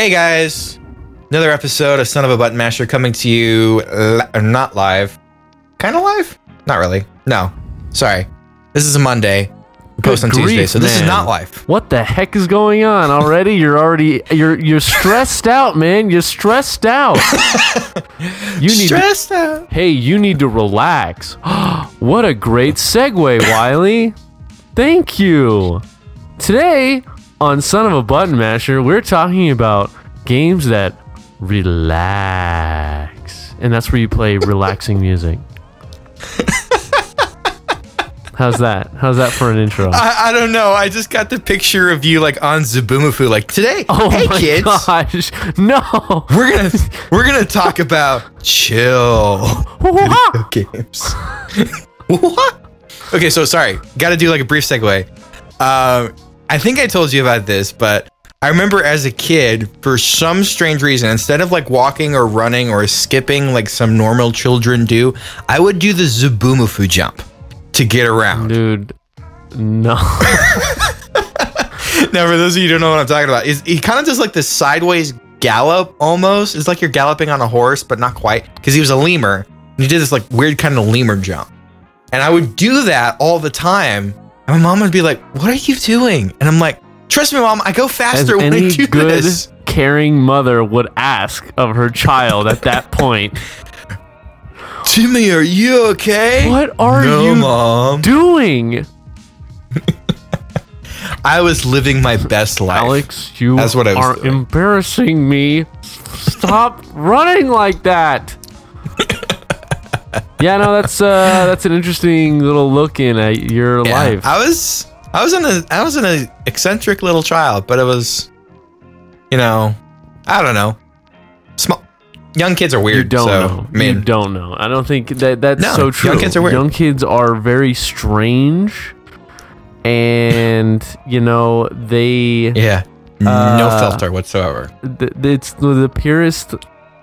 Hey guys, another episode of Son of a Button Masher coming to you li- not live, kind of live, not really. No, sorry. This is a Monday. We post on Good Tuesday, grief, so this is man. not live. What the heck is going on already? You're already you're you're stressed out, man. You're stressed out. You need to, Stressed out. Hey, you need to relax. what a great segue, Wiley. Thank you. Today on Son of a Button Masher, we're talking about games that relax. And that's where you play relaxing music. How's that? How's that for an intro? I, I don't know. I just got the picture of you like on Zoboomafoo, like today. Oh hey my kids, gosh. No. we're gonna we're gonna talk about chill video games. what? Okay, so sorry. Got to do like a brief segue. Um, I think I told you about this, but I remember as a kid, for some strange reason, instead of like walking or running or skipping like some normal children do, I would do the Zoboomafoo jump to get around. Dude. No. Now, for those of you who don't know what I'm talking about, is he kind of does like this sideways gallop almost. It's like you're galloping on a horse, but not quite, because he was a lemur. And he did this like weird kind of lemur jump. And I would do that all the time. And my mom would be like, What are you doing? And I'm like, Trust me, mom, I go As faster when I any do good this. caring mother would ask of her child at that point. Timmy, are you okay? What are no, you mom? doing? I was living my best life. Alex, you That's what I was are doing. embarrassing me. Stop running like that. yeah, no, that's uh that's an interesting little look in at your Yeah, life. I was I was in a I was in an eccentric little child, but it was you know, I don't know. Small young kids are weird. you don't so, know. I mean, you don't know. I don't think that that's No, so true. young kids are weird. Young kids are very strange, and you know they. yeah. no Uh, filter whatsoever. th- it's the, the purest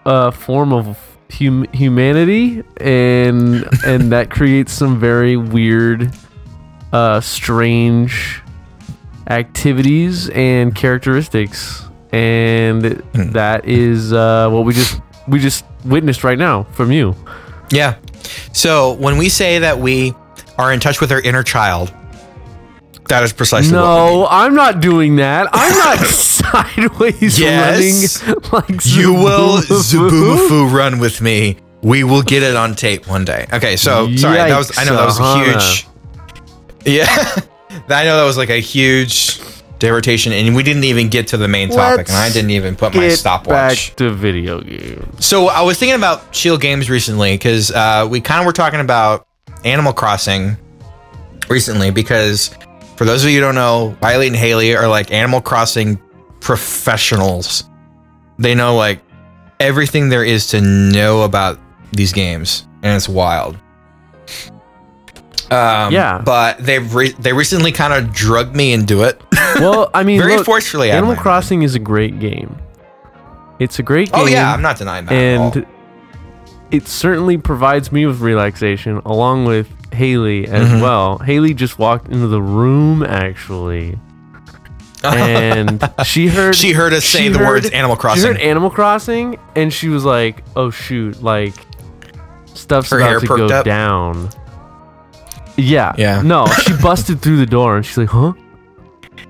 uh, form of hum- humanity, and and that creates some very weird, uh, strange activities and characteristics, and Hmm. that is uh, what we just we just witnessed right now from you. Yeah. So when we say that we are in touch with our inner child, that is precisely what we mean. No, I'm not doing that. I'm not sideways Yes. running like You will. Zoboomafoo run with me. We will get it on tape one day. Okay, so sorry, that was I know that was a Yikes, huge Yeah. I know that was like a huge divertation and we didn't even get to the main topic and I didn't even put my Get stopwatch. back to video games. So I was thinking about Shield games recently because uh, we kind of were talking about Animal Crossing recently because for those of you who don't know, Riley and Haley are like Animal Crossing professionals. They know like everything there is to know about these games, and it's wild. Um, Yeah. but they re- they recently kind of drugged me into it Well, I mean, very look, forcefully. Animal. Crossing is a great game. It's a great game. Oh yeah, I'm not denying that. and it certainly provides me with relaxation, along with Haley as Mhm. well. Haley just walked into the room actually, and she heard she heard us say she the heard- words Animal She Crossing. heard Animal Crossing, and she was like, "Oh shoot! Like stuff's Her about to go up? down." Yeah, Yeah. No, she busted through the door, and she's like, "Huh?"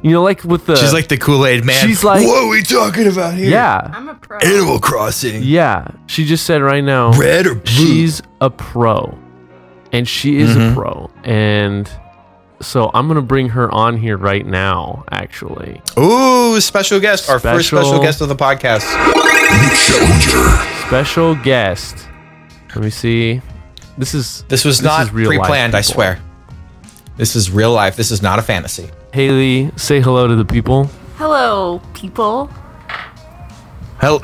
You know, like with the She's like the Kool Aid man. She's like- what are we talking about here? yeah, I'm a pro. Animal Crossing. yeah. She just said right now, Red or blue? she's a pro, and she is Mhm. a pro, and so I'm gonna bring her on here right now. Actually, Ooh, special guest. Our first Special- special guest of the podcast. special guest. Let me see. This is This was This not is real pre-planned. I swear. This is real life. This is not a fantasy. Haley. Say hello to the people. Hello, people. Hello.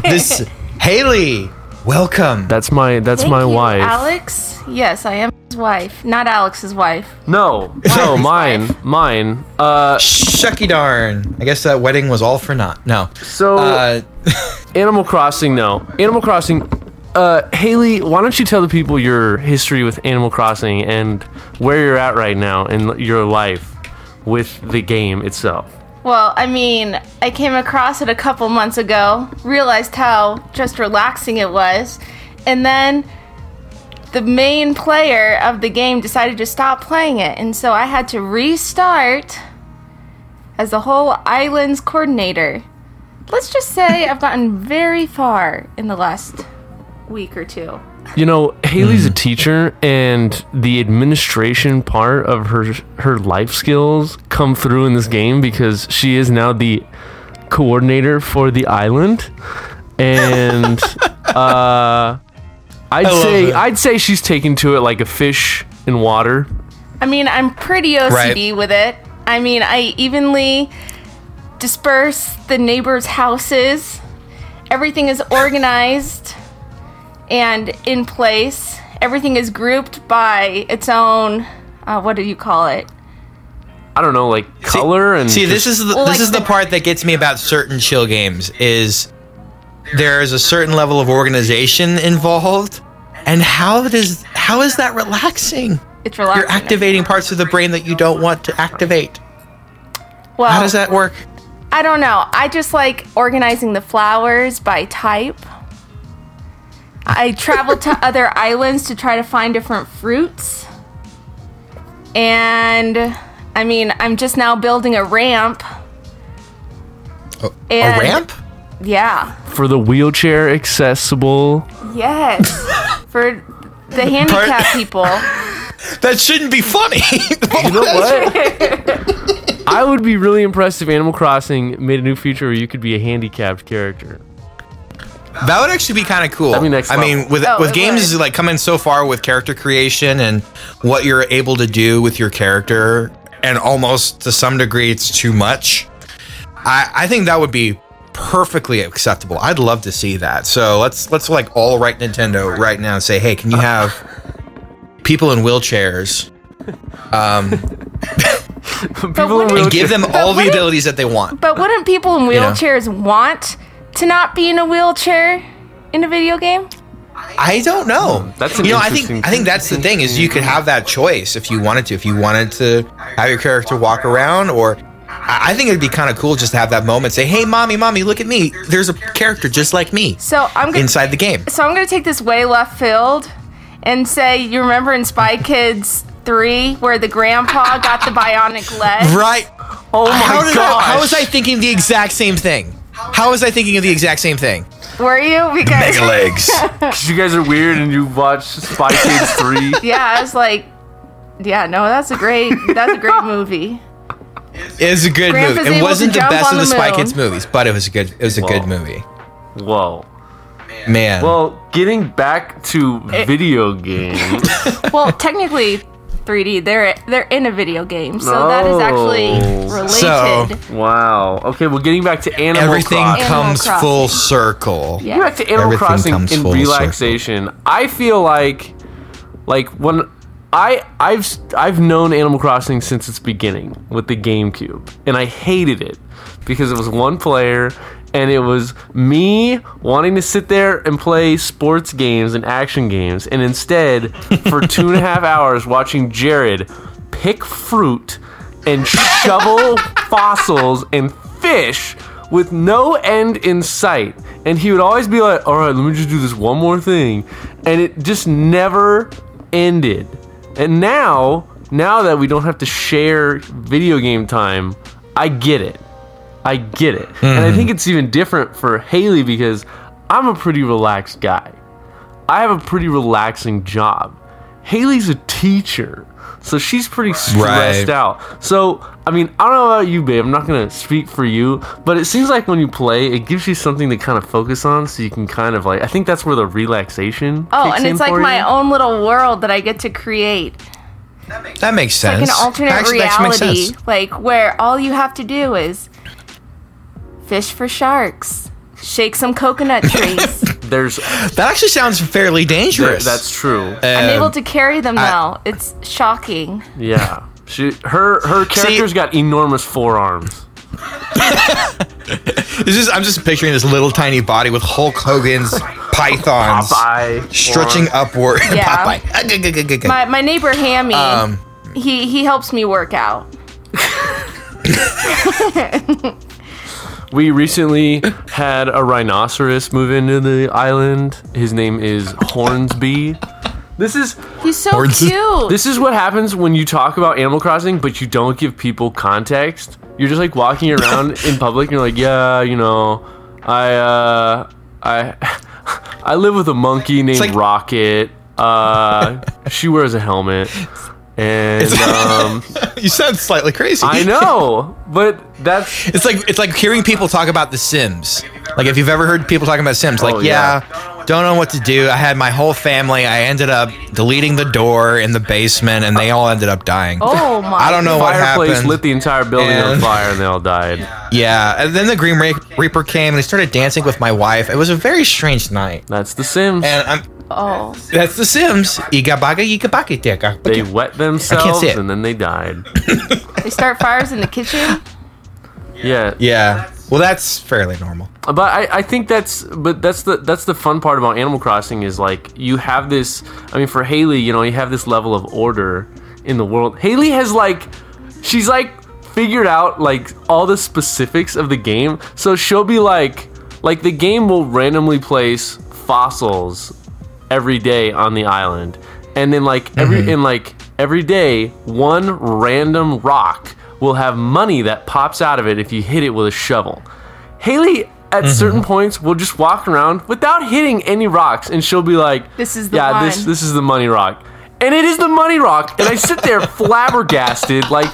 this Haley. Welcome. That's my that's Thank my you, wife. Alex. Yes, I am his wife, not Alex's wife. No, no, Wife's mine, wife. mine. Uh, Shucky darn. I guess that wedding was all for naught. No. so Uh, Animal Crossing, no. Animal Crossing. Uh, Haley, why don't you tell the people your history with Animal Crossing and where you're at right now in your life with the game itself? Well, I mean, I came across it a couple months ago, realized how just relaxing it was, and then the main player of the game decided to stop playing it, and so I had to restart as the whole island's coordinator. Let's just say I've gotten very far in the last week or two. You know, Haley's a teacher, and the administration part of her her life skills come through in this game because she is now the coordinator for the island, and uh, I'd love say it. I'd say she's taken to it like a fish in water. I mean, I'm pretty OCD with it. I mean, I evenly disperse the neighbors' houses. Everything is organized and in place. Everything is grouped by its own. Uh, what do you call it? I don't know, like color and See, this is the, Well, this like is the the- part that gets me about certain chill games is there is a certain level of organization involved, and how does how is that relaxing? It's relaxing. You're activating parts of the brain that you don't want to activate. Well, How does that work? I don't know. I just like organizing the flowers by type. I travel to other islands to try to find different fruits. And I mean, I'm just now building a ramp. A And- ramp? Yeah. for the wheelchair accessible. Yes. For the handicapped people. That shouldn't be funny. You know what? I would be really impressed if Animal Crossing made a new feature where you could be a handicapped character. That would actually be kind of cool. That'd be next I mean, with Oh, with games would. like coming so far with character creation and what you're able to do with your character, and almost to some degree, it's too much. I I think that would be perfectly acceptable. I'd love to see that. So let's let's like all write Nintendo right now and say, hey, can you have people in wheelchairs um, People in wouldn't- and give them all the abilities that they want? But wouldn't people in know. wheelchairs want to not be in a wheelchair in a video game? I don't know. That's an you know. I think I think that's the thing is you could have that choice if you wanted to. If you wanted to have your character walk around, or I I think it'd be kind of cool just to have that moment. Say, "Hey, mommy, mommy, look at me. There's a character just like me So I'm gonna inside the game." So I'm gonna take this way left field and say you remember in Spy Kids 3 where the grandpa got the bionic leg? Right? Oh my How did how was I thinking the exact same thing? How was I thinking of the exact same thing? Were you? Mega legs. Because you guys are weird and you watch Spy Kids 3. yeah, I was like, yeah, no, that's a great that's a great movie. It's a good Grandpa's movie. It wasn't the best of the the Spy. Kids movies, but it was a good. It was a good movie. Whoa. Man. Well, getting back to video games. Well, technically 3D, they're they're in a video game, so that is actually Oh. related. So- wow. Okay, well, getting back to Animal everything Crossing. Animal comes Crossing. full circle. Yeah. Getting back to Animal Everything Crossing in full relaxation. I feel like, like when I I've I've known Animal Crossing since its beginning with the GameCube, and I hated it because it was one player. And it was me wanting to sit there and play sports games and action games, and instead, for two and a half hours, watching Jared pick fruit and shovel fossils and fish with no end in sight. And he would always be like, all right, let me just do this one more thing. And it just never ended. And now, now that we don't have to share video game time, I get it. I get it. And I think mm-hmm. it's even different for Haley because I'm a pretty relaxed guy. I have a pretty relaxing job. Haley's a teacher, so she's pretty stressed Right. out. So, I mean, I don't know about you, babe. I'm not gonna speak for you, but it seems like when you play, it gives you something to kind of focus on, so you can kind of like. I think that's where the relaxation. Oh, kicks and in it's like for my you. own little world that I get to create. That makes sense. Like an alternate Actually, reality, like where all you have to do is fish for sharks, shake some coconut trees. There's That actually sounds fairly there, dangerous. that's true. I'm Um, able to carry them now. It's shocking. Yeah, she her her character's got enormous forearms. This is I'm just picturing this little tiny body with Hulk Hogan's pythons Popeye stretching upward. Yeah. Popeye. My my neighbor Hammy, Um, he he helps me work out. We recently had a rhinoceros move into the island. His name is Hornsby. This is He's so Horns- cute. this is what happens when you talk about Animal Crossing, but you don't give people context. You're just like walking around in public, and you're like, yeah, you know, I uh, I I live with a monkey named like- Rocket. Uh, she wears a helmet, and um, you sound slightly crazy. I know, but that's It's like it's like hearing people talk about The Sims. Like if you've ever heard people talking about Sims, like Oh, yeah, yeah. don't know what to do. I had my whole family. I ended up deleting the door in the basement, and they all ended up dying. oh my. I don't know what fireplace happened. lit the entire building on fire, and they all died. Yeah, and then the Green Reaper came, and he started dancing with my wife. It was a very strange night, That's The Sims. and I'm. Oh. That's The Sims. Iga baga, iga baka, teka. they wet themselves, it. and then they died. They start fires in the kitchen. Yeah, Yeah. Well, that's fairly normal. but I, I think that's but that's the that's the fun part about Animal Crossing is like you have this. I mean, for Haley, you know, you have this level of order in the world. Haley has like, she's like figured out like all the specifics of the game. So she'll be like, like the game will randomly place fossils every day on the island, and then like every mm-hmm. in like every day, one random rock will have money that pops out of it if you hit it with a shovel. Haley at mm-hmm. certain points will just walk around without hitting any rocks, and she'll be like, This is the yeah, this this is the money rock." And it is the money rock, and I sit there flabbergasted, like,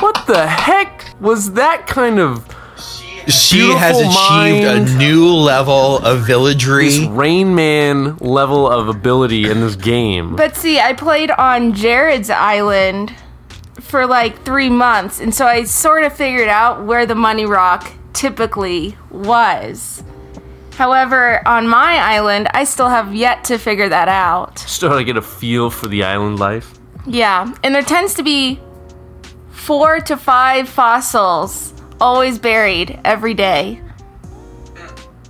what the heck was that kind of She has achieved mind. a new level of this villagery. Rain Man level of ability in this game? But see, I played on Jared's island for like three months, and so I sort of figured out where the money rock typically was. However, on my island, I still have yet to figure that out. Still to get a feel for the island life. Yeah, and there tends to be four to five fossils always buried every day.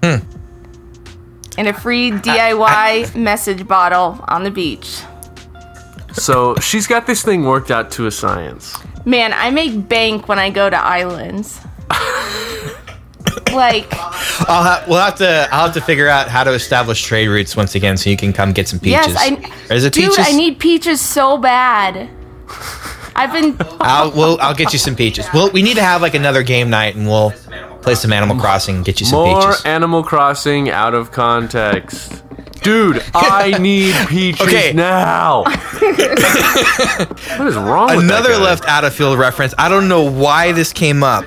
Hmm. And a free DIY message bottle on the beach. So she's got this thing worked out to a science. Man, I make bank when I go to islands. like, I'll ha- we'll have to. I'll have to figure out how to establish trade routes once again, so you can come get some peaches. yes, I. Or is it dude, peaches? I need peaches so bad. I've been. I'll we'll, I'll get you some peaches. Well, we need to have like another game night, and we'll play some Animal Crossing and get you some More peaches. Animal Crossing out of context. Dude, I need peaches Okay. now. what is wrong with Another guy? left out of field reference. I don't know why this came up,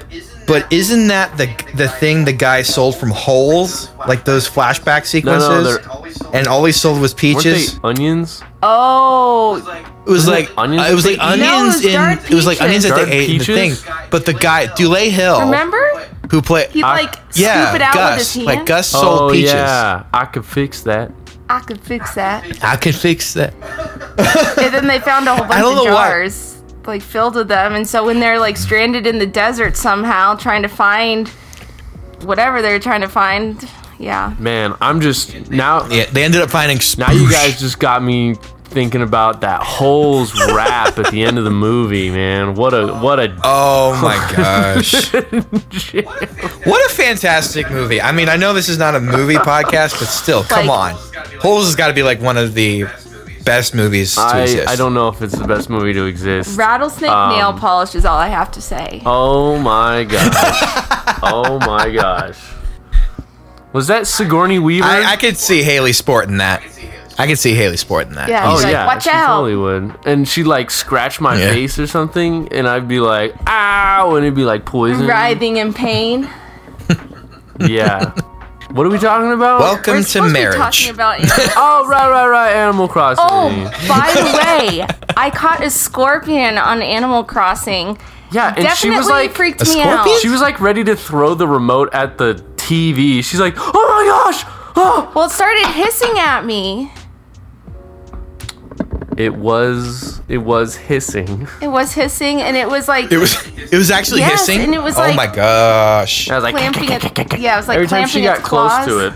but isn't that the the thing the guy sold from holes, like those flashback sequences? they're- and all he sold was Weren't peaches. they onions? Oh, It was like onions uh, it was like they eat? No, it onions in jarred it was like onions that peaches. they ate in the thing. But the guy Dulé Hill, remember? who played He'd like yeah scoop it out Gus, with his hand. like Gus sold oh peaches. yeah, I could fix that. I could fix that. I could fix that. and then they found a whole bunch of know why. jars like filled with them and so when they're like stranded in the desert somehow trying to find whatever they're trying to find yeah Man, I'm just now. Yeah, they ended up finding. Now you guys just got me thinking about that holes rap at the end of the movie, man. What a what a Oh my gosh. what a fantastic movie. I mean, I know this is not a movie podcast, but still, come Like- on. Holes has got to be like one of the best movies to I, exist. I don't know if it's the best movie to exist. rattlesnake Um, nail polish is all i have to say Oh my gosh. oh my gosh. Was that Sigourney Weaver? I, I could see Haley sporting that. I could see Haley sporting that. Yeah. oh He's like, yeah, "Watch she out." totally would. And she'd like scratch my Yeah. face or something, and I'd be like, "Ow!" and it'd be like poison. writhing in pain Yeah. what are we talking about? Welcome we're to supposed to be marriage. talking about animals. oh right, right, right. Animal Crossing. oh by the way i caught a scorpion on animal crossing yeah, and definitely she was like, freaked A me scorpion? out she was like ready to throw the remote at the TV. She's like, "Oh my gosh!" Oh. well it started hissing at me It was, it was hissing. it was hissing and it was like It was it was actually Yes, hissing. and it was oh like- my gosh. I was like, clamping it yeah it was like every time clamping she got its close to it.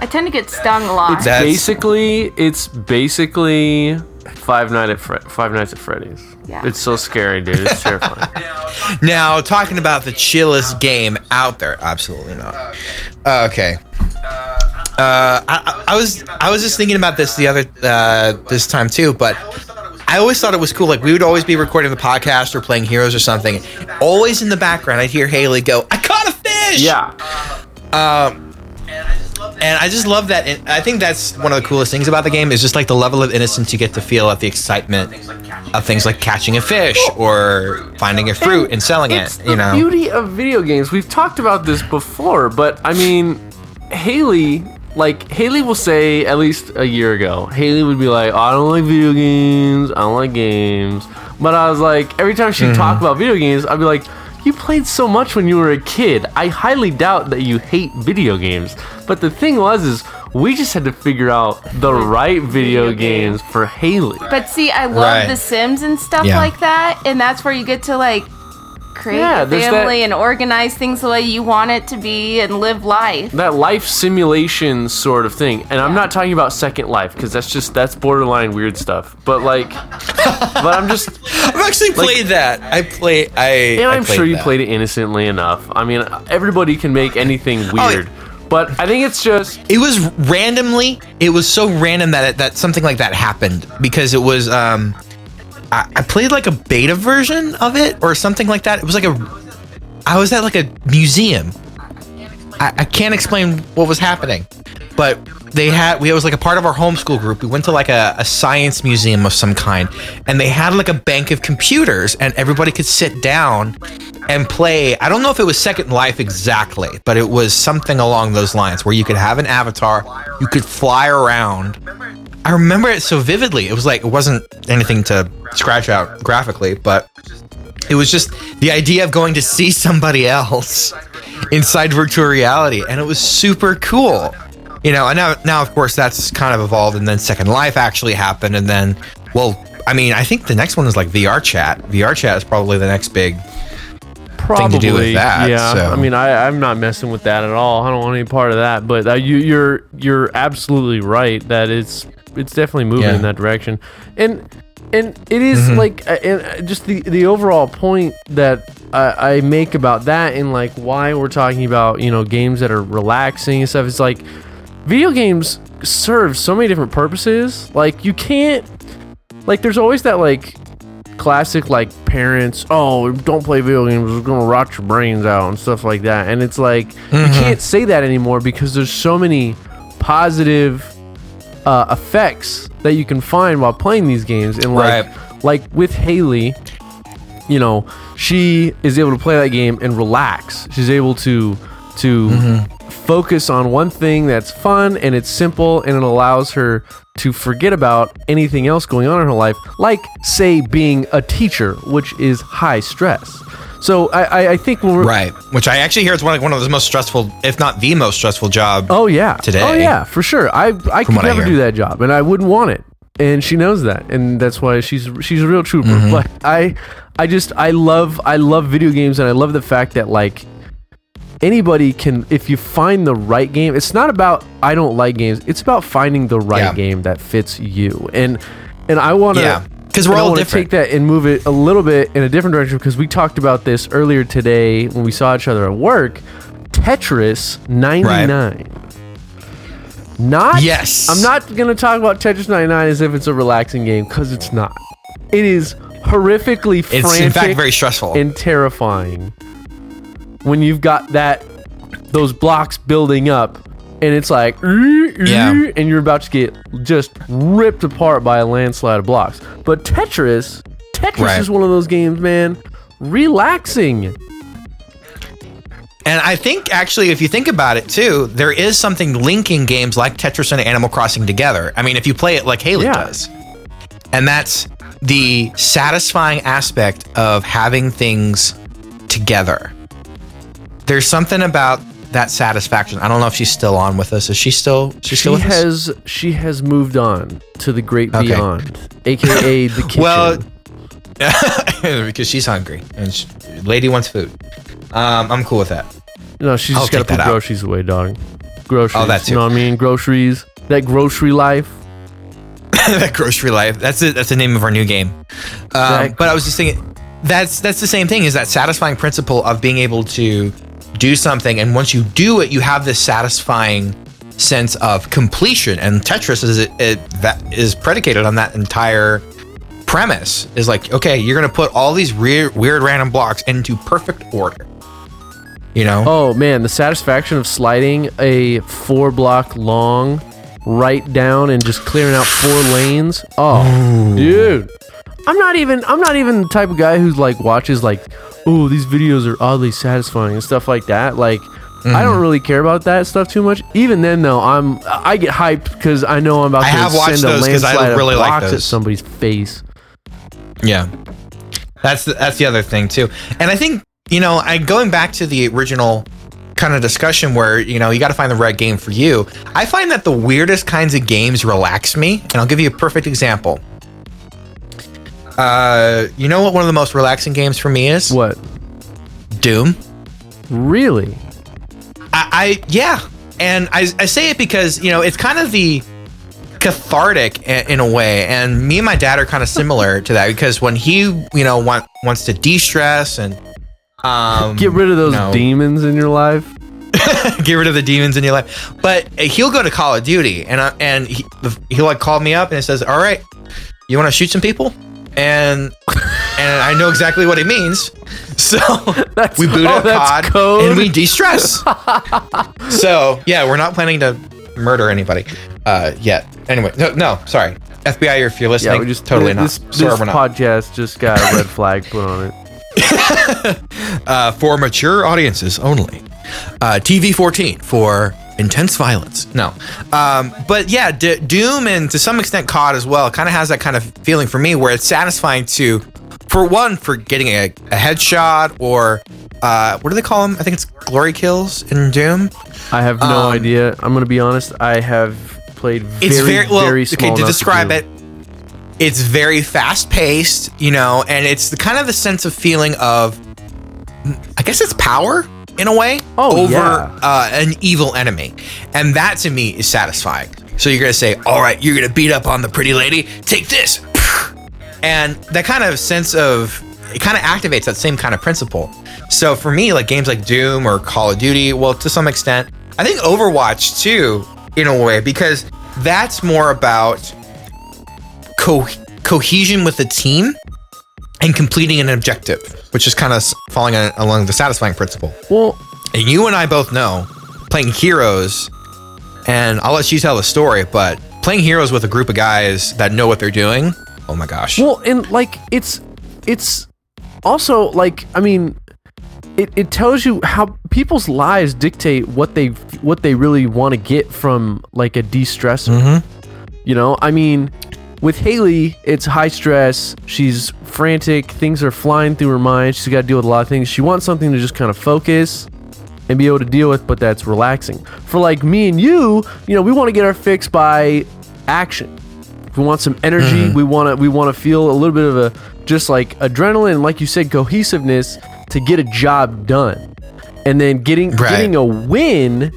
I tend to get stung a lot. That's basically it's basically Five Night at Fre- Five Nights at Freddy's. Yeah. It's so scary, dude. It's terrifying. Now, talking about the chillest game out there, absolutely not. Uh, okay. Uh, I, was I was just thinking about this the other uh, this time too, but I always thought it was cool. Like we would always be recording the podcast or playing Heroes or something. Always in the background, I'd hear Haley go, "I caught a fish!" yeah. Um, and I just love that. And I think that's one of the coolest things about the game is just like the level of innocence you get to feel at the excitement of things like catching a fish or finding a fruit and, selling It's it. You know, beauty of video games. We've talked about this before, but I mean, Haley, like Haley will say at least a year ago, Haley would be like, "I don't like video games. I don't like games." But I was like, every time she'd Mm-hmm. talk about video games, I'd be like, "You played so much when you were a kid. I highly doubt that you hate video games." But the thing was, is we just had to figure out the right video games for Haley. But see, I love Right. The Sims and stuff Yeah. like that, and that's where you get to like create Yeah, a there's that- family and organize things the way you want it to be and live life. that life simulation sort of thing and i'm not talking about second life because that's just that's borderline weird stuff but like but i'm just I've actually played that. I play. I. and I i'm sure you that. played it innocently enough i mean everybody can make anything Oh, weird but i think it's just It was randomly. It was so random that it, that something like that happened because it was. Um, I, I played like a beta version of it or something like that. It was like a. I was at like a museum. I, I can't explain what was happening, but they had. We it was like a part of our homeschool group. We went to like a, a science museum of some kind, and they had like a bank of computers, and everybody could sit down and play. I don't know if it was Second Life exactly, but it was something along those lines where you could have an avatar, you could fly around. I remember it so vividly. It was like it wasn't anything to scratch out graphically, but it was just the idea of going to see somebody else inside virtual reality, and it was super cool. You know, and now, now of course that's kind of evolved, and then Second Life actually happened, and then, well, I mean, I think the next one is like VR chat. VR chat is probably the next big. Probably to do with that, yeah so. i mean I, i'm not messing with that at all i don't want any part of that but uh, you, you're you're absolutely right that it's it's definitely moving Yeah. in that direction and and it is like uh, and uh, just the the overall point that I, I make about that and like why we're talking about you know games that are relaxing and stuff It's like video games serve so many different purposes like you can't like there's always that like classic like parents oh don't play video games it's gonna rot your brains out and stuff like that. And it's like you can't say that anymore because there's so many positive uh, effects that you can find while playing these games. And like Right. like with haley you know she is able to play that game and relax. She's able to to focus on one thing that's fun and it's simple and it allows her to forget about anything else going on in her life like say being a teacher which is high stress so i i, think when we're Right. Which I actually hear is one of, one of the most stressful, if not the most stressful job. Oh yeah. today. Oh yeah, for sure. I I could what I never do that job, and I wouldn't want it. And she knows that, and that's why she's she's a real trooper. Mm-hmm. But I I just I love I love video games, and I love the fact that like anybody can if you find the right game. It's not about I don't like games. It's about finding the right Yeah. game that fits you. And and I want to yeah. Because we're all different. take that and move it a little bit in a different direction because we talked about this earlier today when we saw each other at work. Tetris 99. Not Yes. I'm not going to talk about Tetris 99 as if it's a relaxing game because it's not. It is horrifically frantic. It's in fact very stressful. and terrifying when you've got that those blocks building up and it's like Yeah. and you're about to get just ripped apart by a landslide of blocks. But Tetris, Tetris Right. is one of those games, man. Relaxing. And I think actually, if you think about it too, there is something linking games like Tetris and Animal Crossing together. I mean, if you play it like Haley Yeah. does, and that's the satisfying aspect of having things together. There's something about that satisfaction. I don't know if she's still on with us. Is she still? She still with us? has she has moved on to the great Okay. beyond, aka the kitchen. Well, because she's hungry and she, lady wants food. Um, I'm cool with that. no, she's I'll just got to put out. groceries away, dog. Groceries. Oh, that You know what I mean? Groceries. That grocery life. that grocery life. That's it. That's the name of our new game. Um, but I was just thinking, that's that's the same thing. Is that satisfying principle of being able to do something, and once you do it, you have this satisfying sense of completion. And Tetris is it, it that is predicated on that entire premise. Is like, okay, you're gonna put all these weird, weird random blocks into perfect order. You know? Oh man, the satisfaction of sliding a four block long right down and just clearing out four lanes. Oh, dude. I'm not even I'm not even the type of guy who's like watches like, oh, these videos are oddly satisfying and stuff like that. Like I don't mm-hmm. really care about that stuff too much. Even then, though, I'm I get hyped because I know I'm about I to send a those 'cause I landslide really of like blocks at somebody's face. Yeah, that's the, that's the other thing too. And I think you know, I going back to the original kind of discussion where you know you got to find the right game for you. I find that the weirdest kinds of games relax me, and I'll give you a perfect example. Uh, you know what? One of the most relaxing games for me is What? Doom. Really? I, I yeah, and I, I say it because you know it's kind of the cathartic in a way, and me and my dad are kind of similar to that because when he you know want, wants to de-stress and um Get rid of those no. demons in your life. get rid of the demons in your life. But he'll go to Call of Duty and I, and he, he'll like called me up and he says, "All right, you want to shoot some people?" And and I know exactly what it means. So That's- we boot oh, up COD code? and we de-stress. so yeah, we're not planning to murder anybody uh, yet. Anyway, no, no, sorry, FBI, if you're listening, Yeah, we just totally this, not. This Sorry, we're not. podcast just got a red flag put on it. uh, for mature audiences only. Uh, TV 14 for intense violence. No. Um, but yeah, D- Doom and to some extent COD as well kind of has that kind of feeling for me where it's satisfying to, for one, for getting a, a headshot or uh, what do they call them? I think it's glory kills in Doom. I have no Um, idea. I'm gonna be honest. I have played very, It's very, well, very small okay, to describe do. it, it's very fast paced, you know, and it's the kind of the sense of feeling of, I guess it's power in a way Oh, over yeah. uh, an evil enemy, and that to me is satisfying. So you're gonna say, "All right, you're gonna beat up on the pretty lady. Take this," and that kind of sense of it kind of activates that same kind of principle. So for me, like games like Doom or Call of Duty, well, to some extent, I think Overwatch too, in a way, because that's more about co- cohesion with the team and completing an objective, which is kind of falling on, along the satisfying principle. Well, And you and I both know playing Heroes, and I'll let you tell the story, but playing Heroes with a group of guys that know what they're doing, oh my gosh. well, and like it's it's also like I mean, it, it tells you how people's lives dictate what they what they really want to get from like a de-stressor. Mm-hmm. You know, I mean, with Haley, it's high stress. She's frantic. Things are flying through her mind. She's got to deal with a lot of things. She wants something to just kind of focus and be able to deal with, but that's relaxing. For like me and you, you know, we want to get our fix by action. If we want some energy. Mm-hmm. We want to we want to feel a little bit of a just like adrenaline, like you said, cohesiveness to get a job done. And then getting Right. getting a win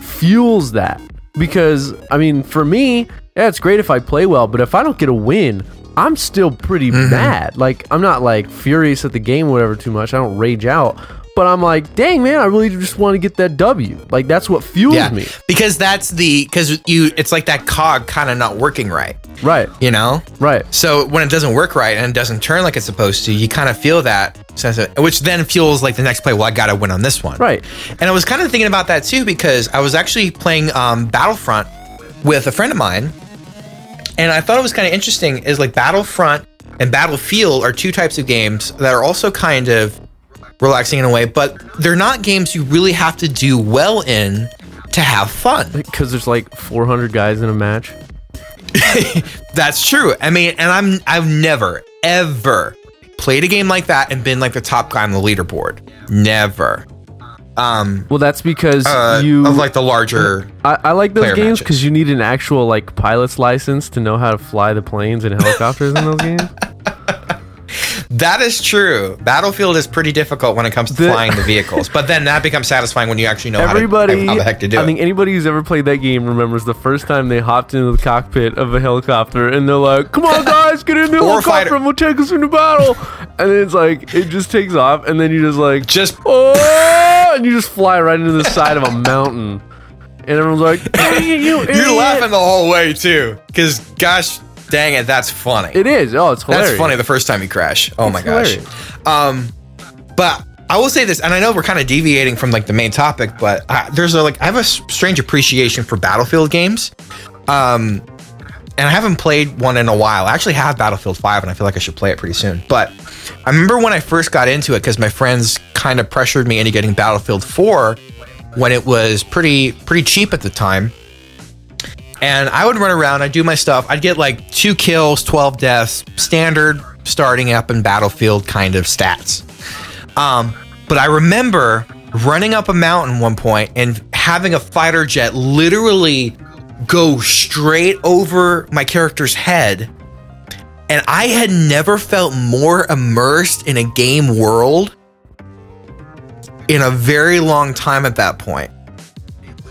fuels that because I mean, for me, yeah, it's great if I play well, but if I don't get a win, I'm still pretty Mm-hmm. mad. Like I'm not like furious at the game, or whatever, too much. I don't rage out, but I'm like, dang man, I really just want to get that W. Like that's what fuels yeah, me. because that's the because you it's like that cog kind of not working right, Right, you know. right. So when it doesn't work right and it doesn't turn like it's supposed to, you kind of feel that sense of, which then fuels like the next play. Well, I gotta win on this one, Right. And I was kind of thinking about that too because I was actually playing um, Battlefront with a friend of mine, and I thought it was kind of interesting. Is like Battlefront and Battlefield are two types of games that are also kind of relaxing in a way, but they're not games you really have to do well in to have fun. Because there's like 400 guys in a match. That's true. I mean, and I'm I've never ever played a game like that and been like the top guy on the leaderboard. Never. Um Well, that's because uh, you. of like the larger I, I like those games because you need an actual like pilot's license to know how to fly the planes and helicopters in those games. That is true. Battlefield is pretty difficult when it comes to The- flying the vehicles, but then that becomes satisfying when you actually know Everybody, how, to, how the heck to do I it. think anybody who's ever played that game remembers the first time they hopped into the cockpit of a helicopter and they're like, "Come on, guys, get in the helicopter and we'll take us into battle." and then it's like it just takes off, and then you just like, Just oh, and you just fly right into the side of a mountain, and everyone's like, "Dang it, you you're laughing the whole way too, because gosh dang it, that's funny. It is. Oh, it's hilarious. That's funny the first time you crash. Oh my gosh. hilarious. Um, but I will say this, and I know we're kind of deviating from like the main topic, but uh, there's a like I have a strange appreciation for Battlefield games. Um, and I haven't played one in a while. I actually have Battlefield 5 and I feel like I should play it pretty soon. But I remember when I first got into it because my friends kind of pressured me into getting Battlefield 4 when it was pretty pretty cheap at the time. And I would run around, I'd do my stuff. I'd get like two kills, 12 deaths, standard starting up in Battlefield kind of stats. Um, but I remember running up a mountain one point and having a fighter jet literally go straight over my character's head. And I had never felt more immersed in a game world in a very long time at that point.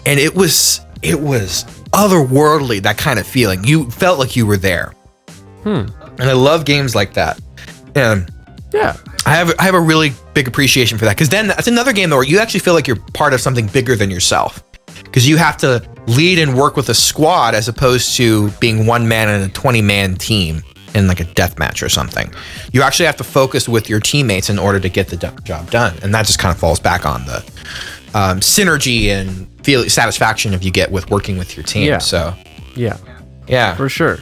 And it was it was otherworldly that kind of feeling. You felt like you were there. Hmm. And I love games like that. And Yeah. I have I have a really big appreciation for that because then that's another game though where you actually feel like you're part of something bigger than yourself because you have to lead and work with a squad as opposed to being one man in a 20 man team in like a death match or something. You actually have to focus with your teammates in order to get the job done, and that just kind of falls back on the um, synergy and feel satisfaction if you get with working with your team. Yeah. So Yeah. yeah, for sure.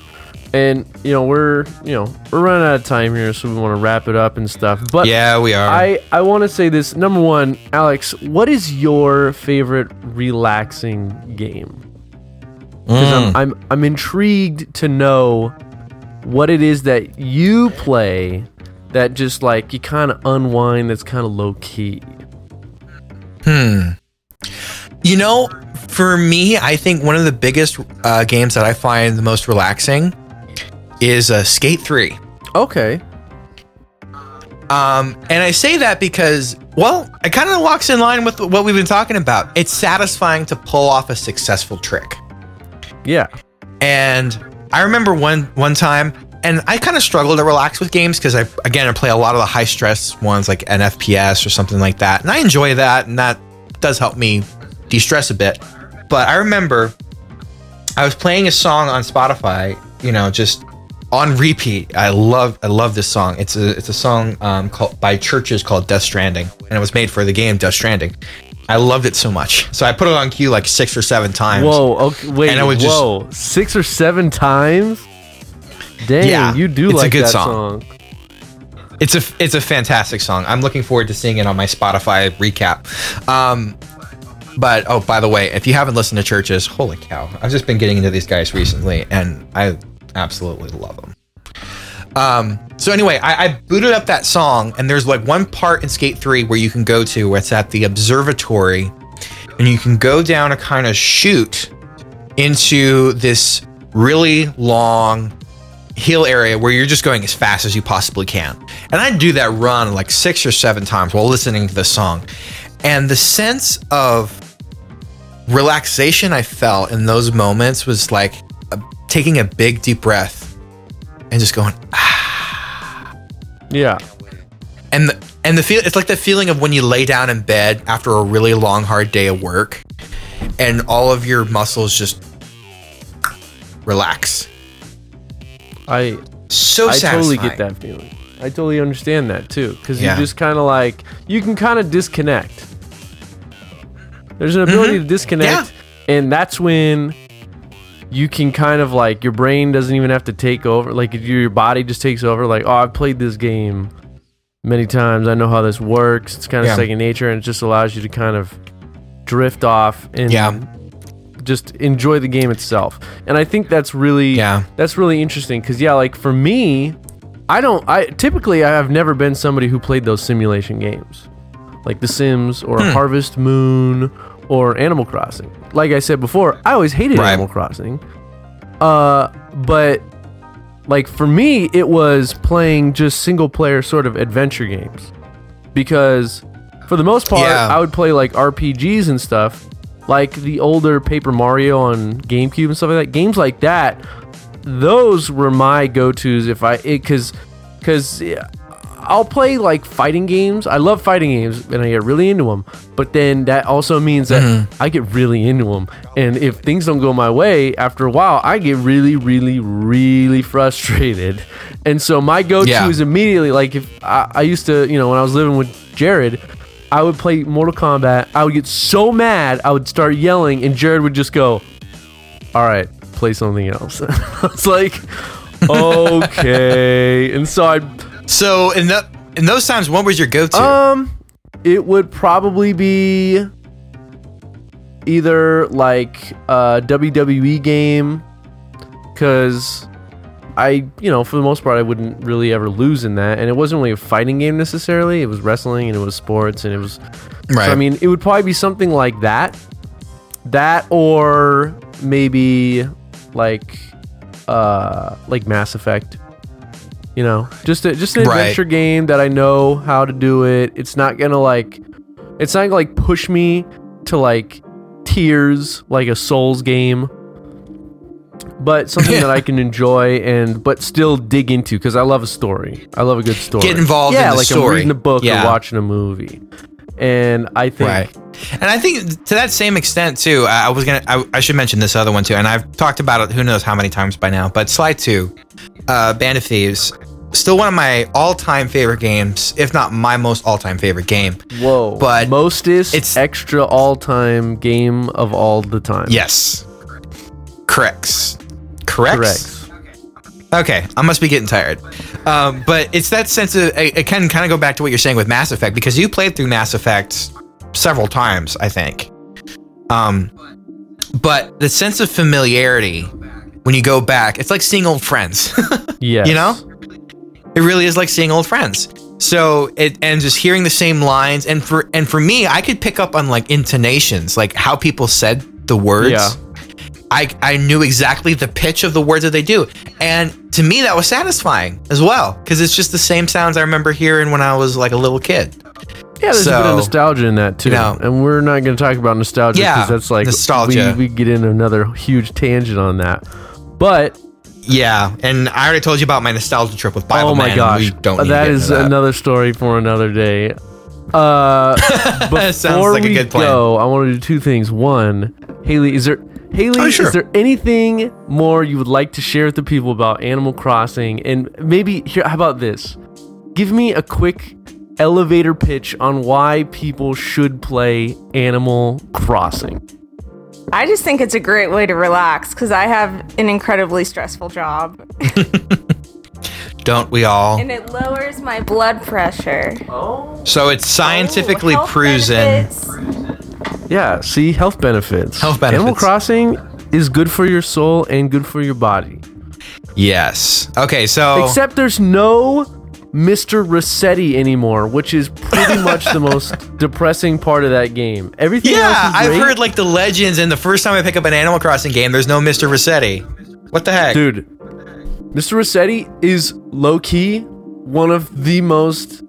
And you know we're you know we're running out of time here, so we want to wrap it up and stuff. But yeah, we are. I I want to say this. Number one, Alex, what is your favorite relaxing game? Because Mm. I'm, I'm I'm intrigued to know what it is that you play that just like you kind of unwind. That's kind of low key. Hmm you know, for me, I think one of the biggest uh, games that I find the most relaxing is uh, Skate 3. Okay. Um, and I say that because, well, it kind of walks in line with what we've been talking about. It's satisfying to pull off a successful trick. Yeah. And I remember one one time, and I kind of struggle to relax with games because I again I play a lot of the high stress ones like an FPS or something like that, and I enjoy that, and that does help me de stress a bit. But I remember I was playing a song on Spotify, you know, just on repeat. I love I love this song. It's a it's a song um, called by CHVRCHES called Death Stranding, and it was made for the game Death Stranding. I loved it so much, so I put it on cue like six or seven times. Whoa. Okay. Wait. And I just- whoa. Six or seven times. Dang, Yeah, you do it's a like good that song. song. It's a it's a fantastic song. I'm looking forward to seeing it on my Spotify recap. Um, but oh, by the way, if you haven't listened to CHVRCHES, holy cow! I've just been getting into these guys recently, and I absolutely love them. Um, so anyway, I, I booted up that song, and there's like one part in Skate Three where you can go to where it's at the observatory, and you can go down a kind of chute into this really long hill area where you're just going as fast as you possibly can. And I do that run like six or seven times while listening to the song. And the sense of relaxation I felt in those moments was like taking a big deep breath and just going ah. Yeah. and the, and the feel it's like the feeling of when you lay down in bed after a really long hard day of work and all of your muscles just relax. I So I totally get that feeling. I totally understand that too, because Yeah. you just kind of like you can kind of disconnect. There's an ability mm-hmm. to disconnect, and that's when you can kind of like your brain doesn't even have to take over. Like your your body just takes over. Like oh, I've played this game many times. I know how this works. It's kind of Yeah. second nature, and it just allows you to kind of drift off and Yeah. just enjoy the game itself. And I think that's really Yeah. that's really interesting because yeah, like for me, I don't. I typically I have never been somebody who played those simulation games, like The Sims or Hmm. Harvest Moon or Animal Crossing. Like I said before, I always hated Right. Animal Crossing. Uh, but like for me, it was playing just single player sort of adventure games. Because for the most part, Yeah. I would play like RPGs and stuff, like the older Paper Mario on GameCube and stuff like that. Games like that, those were my go-tos if I because because I'll play like fighting games. I love fighting games and I get really into them. But then that also means that mm-hmm. I get really into them. And if things don't go my way, after a while, I get really, really, really frustrated. And so my go-to Yeah. is immediately like if I, I used to, you know, when I was living with Jared, I would play Mortal Kombat. I would get so mad, I would start yelling, and Jared would just go, "All right, play something else." it's like, okay. and so I'd So in the in those times, what was your go-to? um, it would probably be either like a WWE game, because I, you know, for the most part, I wouldn't really ever lose in that, and it wasn't really a fighting game necessarily. It was wrestling and it was sports and it was. right. So, I mean, it would probably be something like that, that or maybe like, uh, like Mass Effect. You know, just a, just an Right. adventure game that I know how to do it. It's not gonna like, it's not gonna like push me to like tears like a Souls game, but something that I can enjoy and but still dig into because I love a story. I love a good story. Get involved in yeah, the like I'm reading a book Yeah. or watching a movie, and I think Right. And I think to that same extent too, I was gonna, I, I should mention this other one too, and I've talked about it who knows how many times by now, but Sly 2, uh, Band of Thieves, still one of my all-time favorite games, if not my most all-time favorite game. Whoa. But mostest it's- extra all time game of all the time. Yes. Corrects. Corrects? Correct. Okay, I must be getting tired. Um, but it's that sense of it, it can kind of go back to what you're saying with Mass Effect because you played through Mass Effect several times, I think. Um, but the sense of familiarity when you go back, it's like seeing old friends. Yes. you know, it really is like seeing old friends. So it and just hearing the same lines and for and for me, I could pick up on like intonations, like how people said the words. Yeah. I, I knew exactly the pitch of the words that they do. And to me, that was satisfying as well, because it's just the same sounds I remember hearing when I was like a little kid. Yeah, there's a bit of nostalgia in that too. you know- and we're not going to talk about nostalgia Yeah, because that's like nostalgia. We, we get in another huge tangent on that. But Yeah, and I already told you about my nostalgia trip with Bible oh my Man, gosh, we don't that is that. another story for another day. Uh, before Sounds like a we good plan. go, I want to do two things. One, Haley, is there Haley? Oh, sure. Is there anything more you would like to share with the people about Animal Crossing? And maybe here, how about this? Give me a quick elevator pitch on why people should play Animal Crossing. I just think it's a great way to relax because I have an incredibly stressful job Don't we all? and it lowers my blood pressure. Oh. So it's scientifically Oh, proven. Yeah, see health benefits. Health benefits. Animal. Crossing is good for your soul and good for your body. Yes. Okay, so Except there's no Mr. Resetti anymore, which is pretty much the most depressing part of that game. Everything yeah, else is I've heard like the legends, and the first time I pick up an Animal Crossing game, there's no Mr. Resetti. What the heck? Dude, Mr. Resetti is low key one of the most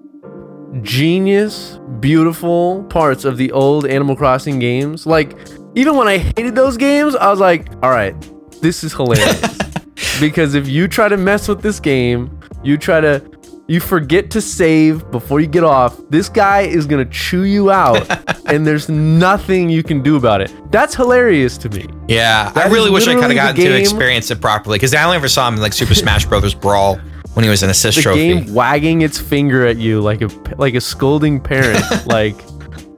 genius, beautiful parts of the old Animal Crossing games. Like, even when I hated those games, I was like, all right, this is hilarious. because if you try to mess with this game, you try to. You forget to save before you get off. This guy is gonna chew you out, and there's nothing you can do about it. That's hilarious to me. Yeah, That I really wish I could have gotten to experience it properly because I only ever saw him in like Super Smash Brothers Brawl when he was an assist the trophy. The game wagging its finger at you like a like a scolding parent like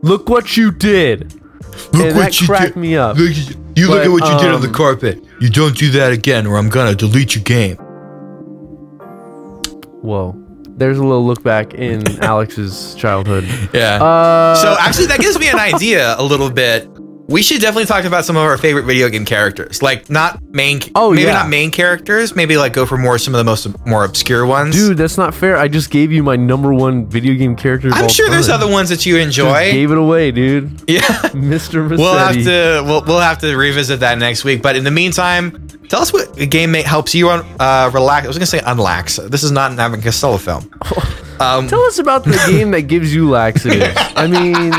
look what you did Look and that cracked me up Look, you look at what you did on the um, carpet. You don't do that again, or I'm gonna delete your game. whoa there's a little look back in alex's childhood Yeah. uh so actually, that gives me an idea a little bit. We should definitely talk about some of our favorite video game characters, like not main. Oh, maybe yeah. not main characters. Maybe like go for more some of the most more obscure ones. dude that's not fair i just gave you my number one video game character I'm sure there's other ones that you Just enjoy. gave it away dude yeah. mr Resetti. We'll have to we'll, we'll have to revisit that next week. But in the meantime, Tell us what game helps you on uh, relax. I was gonna say unlax. This is not an and Costello film. Um, Tell us about the game that gives you laxatives. I mean,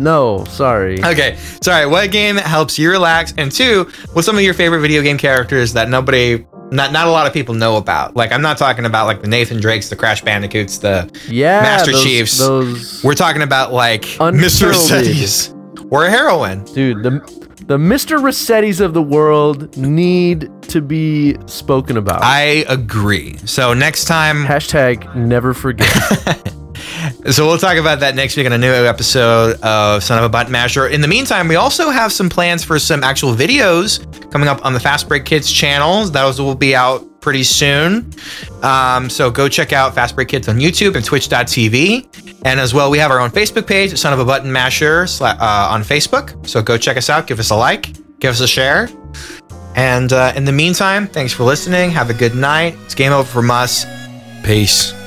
no, sorry. okay, sorry. What game helps you relax? And two, what's some of your favorite video game characters that nobody, not not a lot of people know about? Like I'm not talking about like the Nathan Drakes, the Crash Bandicoots, the Yeah, Master those, Chiefs. Those We're talking about like Mr. Resetti's or a heroine. dude, the the Mr. Resetti's of the world need to be spoken about. I agree. So next time, Hashtag never forget. so we'll talk about that next week on a new episode of Son of a Button Masher. In the meantime, we also have some plans for some actual videos coming up on the Fast Break Kids channel. Those will be out pretty soon. Um, so go check out Fast Break Kids on YouTube and Twitch.tv. And as well, we have our own Facebook page, Son of a Button Masher, uh, on Facebook. So go check us out, give us a like, give us a share. And uh, in the meantime, thanks for listening. Have a good night. It's game over from us. Peace.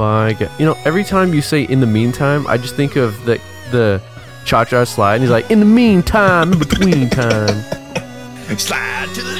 Gu- You know, every time you say "in the meantime," I just think of the the cha cha slide, and he's like, "In the meantime, in between time." Slide to the.